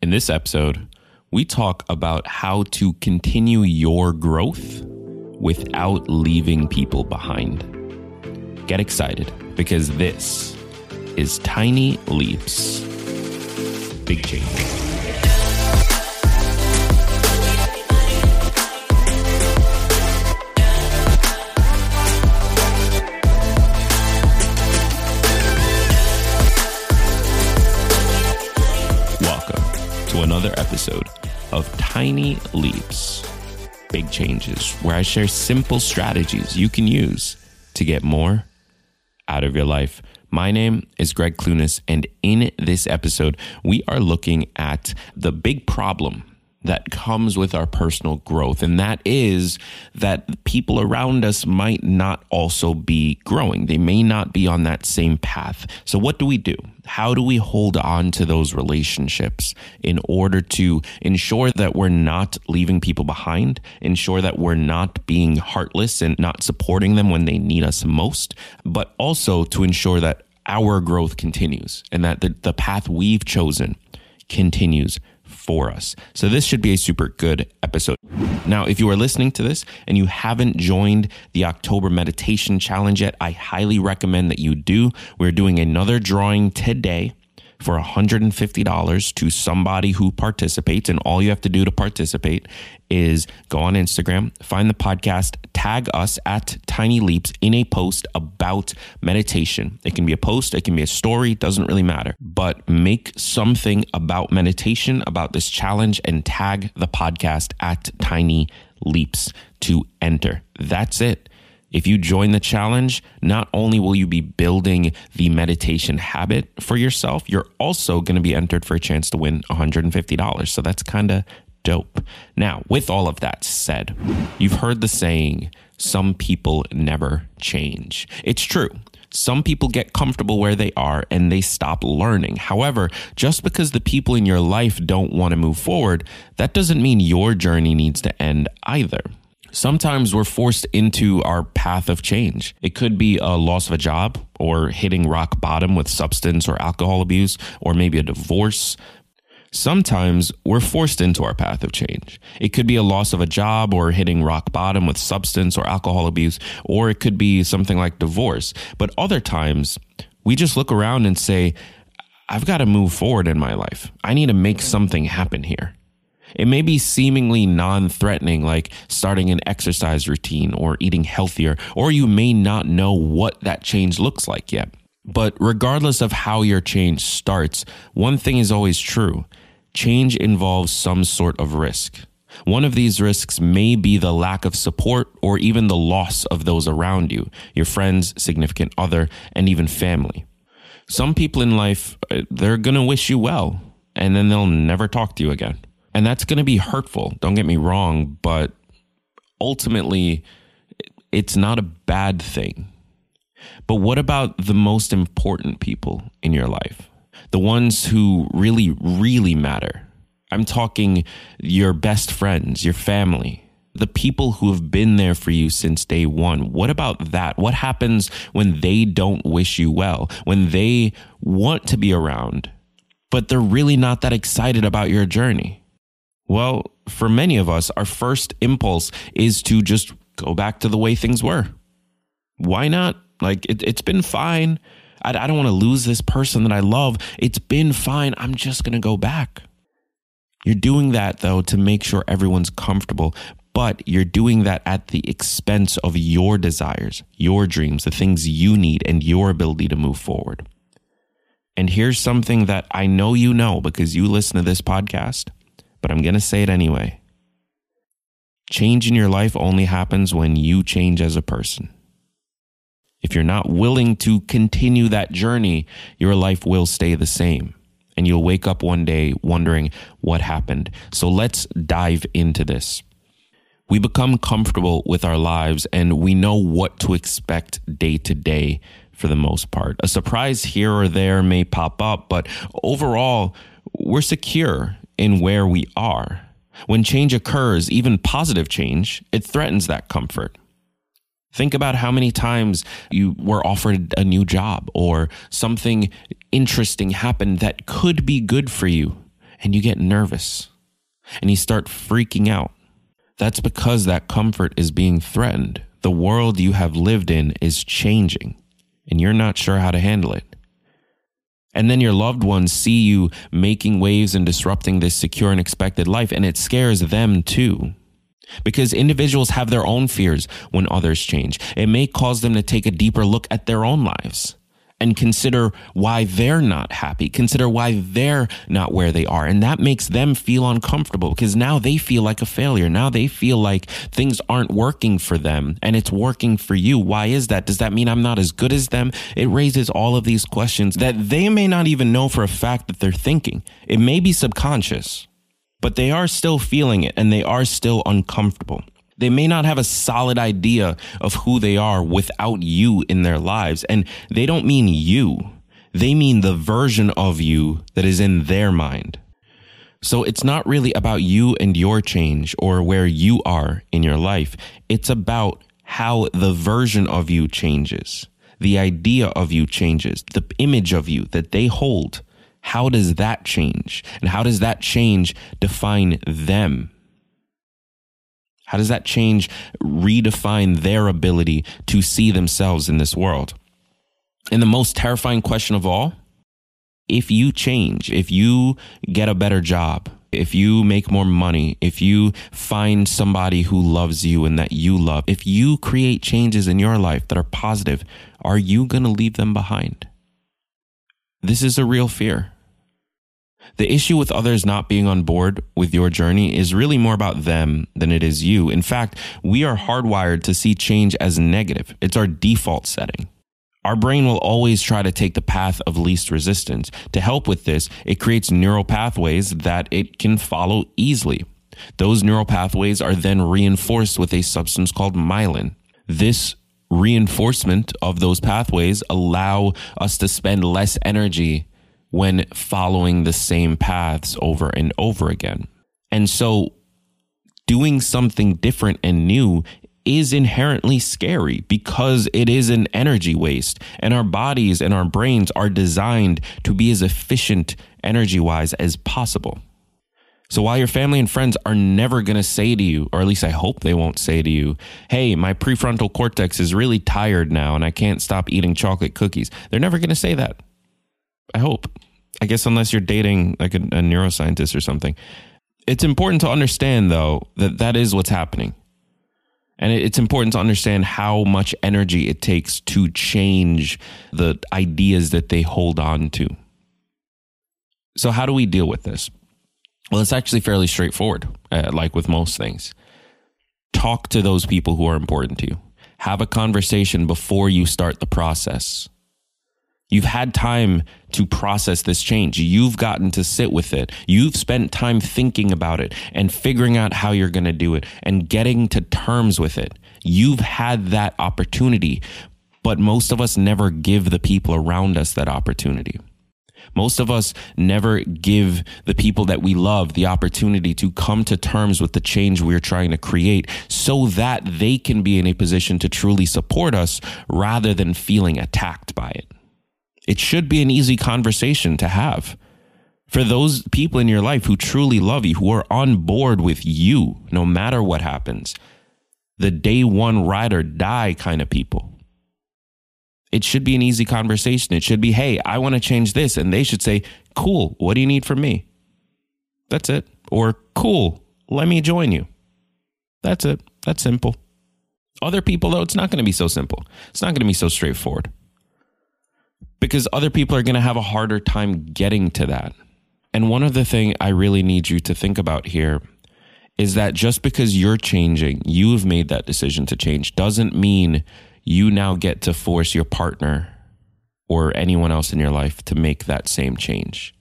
In this episode, we talk about how to continue your growth without leaving people behind. Get excited because this is Tiny Leaps, Big Change. Leaps, Big Changes, where I share simple strategies you can use to get more out of your life. My name is Greg Clunis, and in this episode, we are looking at the big problem that comes with our personal growth. And that is that people around us might not also be growing. They may not be on that same path. So, what do we do? How do we hold on to those relationships in order to ensure that we're not leaving people behind, ensure that we're not being heartless and not supporting them when they need us most, but also to ensure that our growth continues and that the, the path we've chosen continues for us. So this should be a super good episode. Now, if you are listening to this and you haven't joined the October meditation challenge yet, I highly recommend that you do. We're doing another drawing today for $150 to somebody who participates. And all you have to do to participate is go on Instagram, find the podcast, tag us at Tiny Leaps in a post about meditation. It can be a post, it can be a story, doesn't really matter. But make something about meditation, about this challenge, and tag the podcast at Tiny Leaps to enter. That's it. If you join the challenge, not only will you be building the meditation habit for yourself, you're also going to be entered for a chance to win $150. So that's kind of dope. Now, with all of that said, you've heard the saying, some people never change. It's true. Some people get comfortable where they are and they stop learning. However, just because the people in your life don't want to move forward, that doesn't mean your journey needs to end either. Sometimes we're forced into our path of change. It could be a loss of a job or hitting rock bottom with substance or alcohol abuse or maybe a divorce. Sometimes we're forced into our path of change. It could be a loss of a job or hitting rock bottom with substance or alcohol abuse, or it could be something like divorce. But other times we just look around and say, I've got to move forward in my life. I need to make something happen here. It may be seemingly non threatening, like starting an exercise routine or eating healthier, or you may not know what that change looks like yet. But regardless of how your change starts, one thing is always true change involves some sort of risk. One of these risks may be the lack of support or even the loss of those around you, your friends, significant other, and even family. Some people in life, uh, they're going to wish you well, and then they'll never talk to you again. And that's going to be hurtful. Don't get me wrong, but ultimately, it's not a bad thing. But what about the most important people in your life? The ones who really, really matter. I'm talking your best friends, your family, the people who have been there for you since day one. What about that? What happens when they don't wish you well, when they want to be around, but they're really not that excited about your journey? Well, for many of us, our first impulse is to just go back to the way things were. Why not? Like, it, has been fine. I, I don't want to lose this person that I love. It's been fine. I'm just going to go back. You're doing that, though, to make sure everyone's comfortable, but you're doing that at the expense of your desires, your dreams, the things you need, and your ability to move forward. And here's something that I know you know because you listen to this podcast but I'm going to say it anyway. Change in your life only happens when you change as a person. If you're not willing to continue that journey, your life will stay the same. and you'll wake up one day wondering what happened. So let's dive into this. We become comfortable with our lives and we know what to expect day to day for the most part. A surprise here or there may pop up, but overall, we're secure in where we are. When change occurs, even positive change, it threatens that comfort. Think about how many times you were offered a new job or something interesting happened that could be good for you, and you get nervous and you start freaking out. That's because that comfort is being threatened. The world you have lived in is changing, and you're not sure how to handle it. And then your loved ones see you making waves and disrupting this secure and expected life, and it scares them too. Because individuals have their own fears when others change. It may cause them to take a deeper look at their own lives and consider why they're not happy, consider why they're not where they are. And that makes them feel uncomfortable because now they feel like a failure. Now they feel like things aren't working for them and it's working for you. Why is that? Does that mean I'm not as good as them? It raises all of these questions that they may not even know for a fact that they're thinking. It may be subconscious, but they are still feeling it and they are still uncomfortable. They may not have a solid idea of who they are without you in their lives. And they don't mean you, they mean the version of you that is in their mind. So it's not really about you and your change or where you are in your life. It's about how the version of you changes, the idea of you changes, the image of you that they hold. How does that change? And how does that change define them? How does that change redefine their ability to see themselves in this world? And the most terrifying question of all if you change, if you get a better job, if you make more money, if you find somebody who loves you and that you love, if you create changes in your life that are positive, are you going to leave them behind? This is a real fear. The issue with others not being on board with your journey is really more about them than it is you. In fact, we are hardwired to see change as negative. It's our default setting. Our brain will always try to take the path of least resistance. To help with this, it creates neural pathways that it can follow easily. Those neural pathways are then reinforced with a substance called myelin. This reinforcement of those pathways allow us to spend less energy when following the same paths over and over again. And so doing something different and new is inherently scary because it is an energy waste and our bodies and our brains are designed to be as efficient energy wise as possible. So while your family and friends are never going to say to you, or at least I hope they won't say to you, Hey, my prefrontal cortex is really tired now and I can't stop eating chocolate cookies. They're never going to say that. I hope. I guess unless you're dating like a, a neuroscientist or something. It's important to understand though that that is what's happening. And it's important to understand how much energy it takes to change the ideas that they hold on to. So, how do we deal with this? Well, it's actually fairly straightforward, uh, like with most things. Talk to those people who are important to you. Have a conversation before you start the process. You've had time to process this change. You've gotten to sit with it. You've spent time thinking about it and figuring out how you're going to do it and getting to terms with it. You've had that opportunity, but most of us never give the people around us that opportunity. Most of us never give the people that we love the opportunity to come to terms with the change we're trying to create so that they can be in a position to truly support us rather than feeling attacked by it. It should be an easy conversation to have. For those people in your life who truly love you, who are on board with you, no matter what happens, the day one ride or die kind of people. It should be an easy conversation. It should be, hey, I want to change this. And they should say, cool, what do you need from me? That's it. Or, cool, let me join you. That's it. That's simple. Other people, though, it's not going to be so simple. It's not going to be so straightforward because other people are going to have a harder time getting to that. And one of the thing I really need you to think about here is that just because you're changing, you have made that decision to change doesn't mean you now get to force your partner or anyone else in your life to make that same change.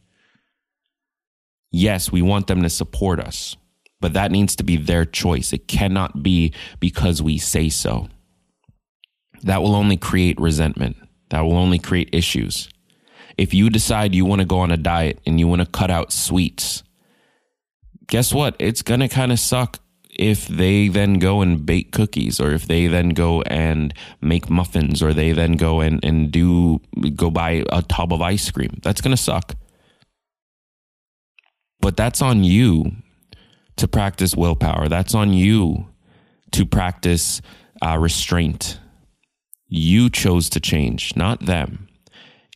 Yes, we want them to support us, but that needs to be their choice. It cannot be because we say so. That will only create resentment. That will only create issues. If you decide you want to go on a diet and you want to cut out sweets, guess what? It's going to kind of suck if they then go and bake cookies or if they then go and make muffins or they then go and, and do go buy a tub of ice cream. That's going to suck. But that's on you to practice willpower. That's on you to practice uh, restraint. You chose to change, not them.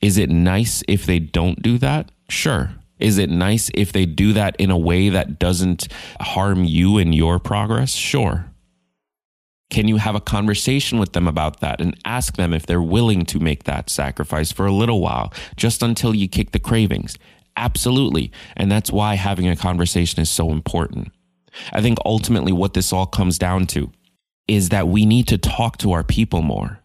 Is it nice if they don't do that? Sure. Is it nice if they do that in a way that doesn't harm you and your progress? Sure. Can you have a conversation with them about that and ask them if they're willing to make that sacrifice for a little while, just until you kick the cravings? Absolutely. And that's why having a conversation is so important. I think ultimately what this all comes down to is that we need to talk to our people more.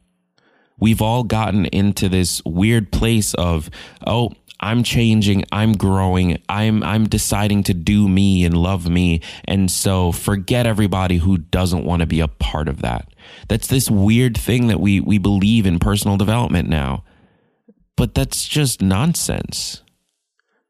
We've all gotten into this weird place of, oh, I'm changing, I'm growing, I'm I'm deciding to do me and love me. And so forget everybody who doesn't want to be a part of that. That's this weird thing that we we believe in personal development now. But that's just nonsense.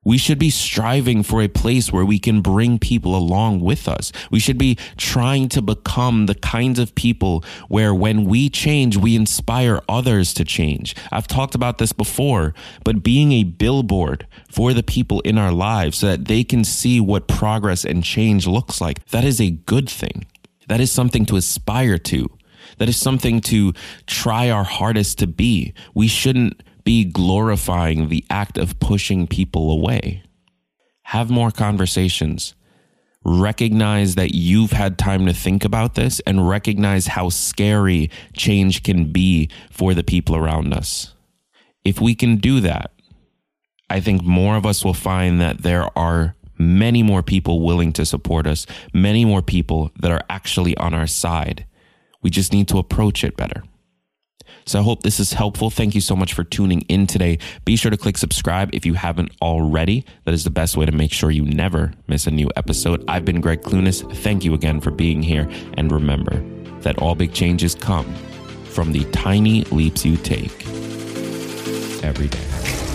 We should be striving for a place where we can bring people along with us. We should be trying to become the kinds of people where when we change, we inspire others to change. I've talked about this before, but being a billboard for the people in our lives so that they can see what progress and change looks like, that is a good thing. That is something to aspire to. That is something to try our hardest to be. We shouldn't be glorifying the act of pushing people away. Have more conversations. Recognize that you've had time to think about this and recognize how scary change can be for the people around us. If we can do that, I think more of us will find that there are many more people willing to support us, many more people that are actually on our side. We just need to approach it better. So I hope this is helpful. Thank you so much for tuning in today. Be sure to click subscribe if you haven't already. That is the best way to make sure you never miss a new episode. I've been Greg Clunis. Thank you again for being here. And remember that all big changes come from the tiny leaps you take every day.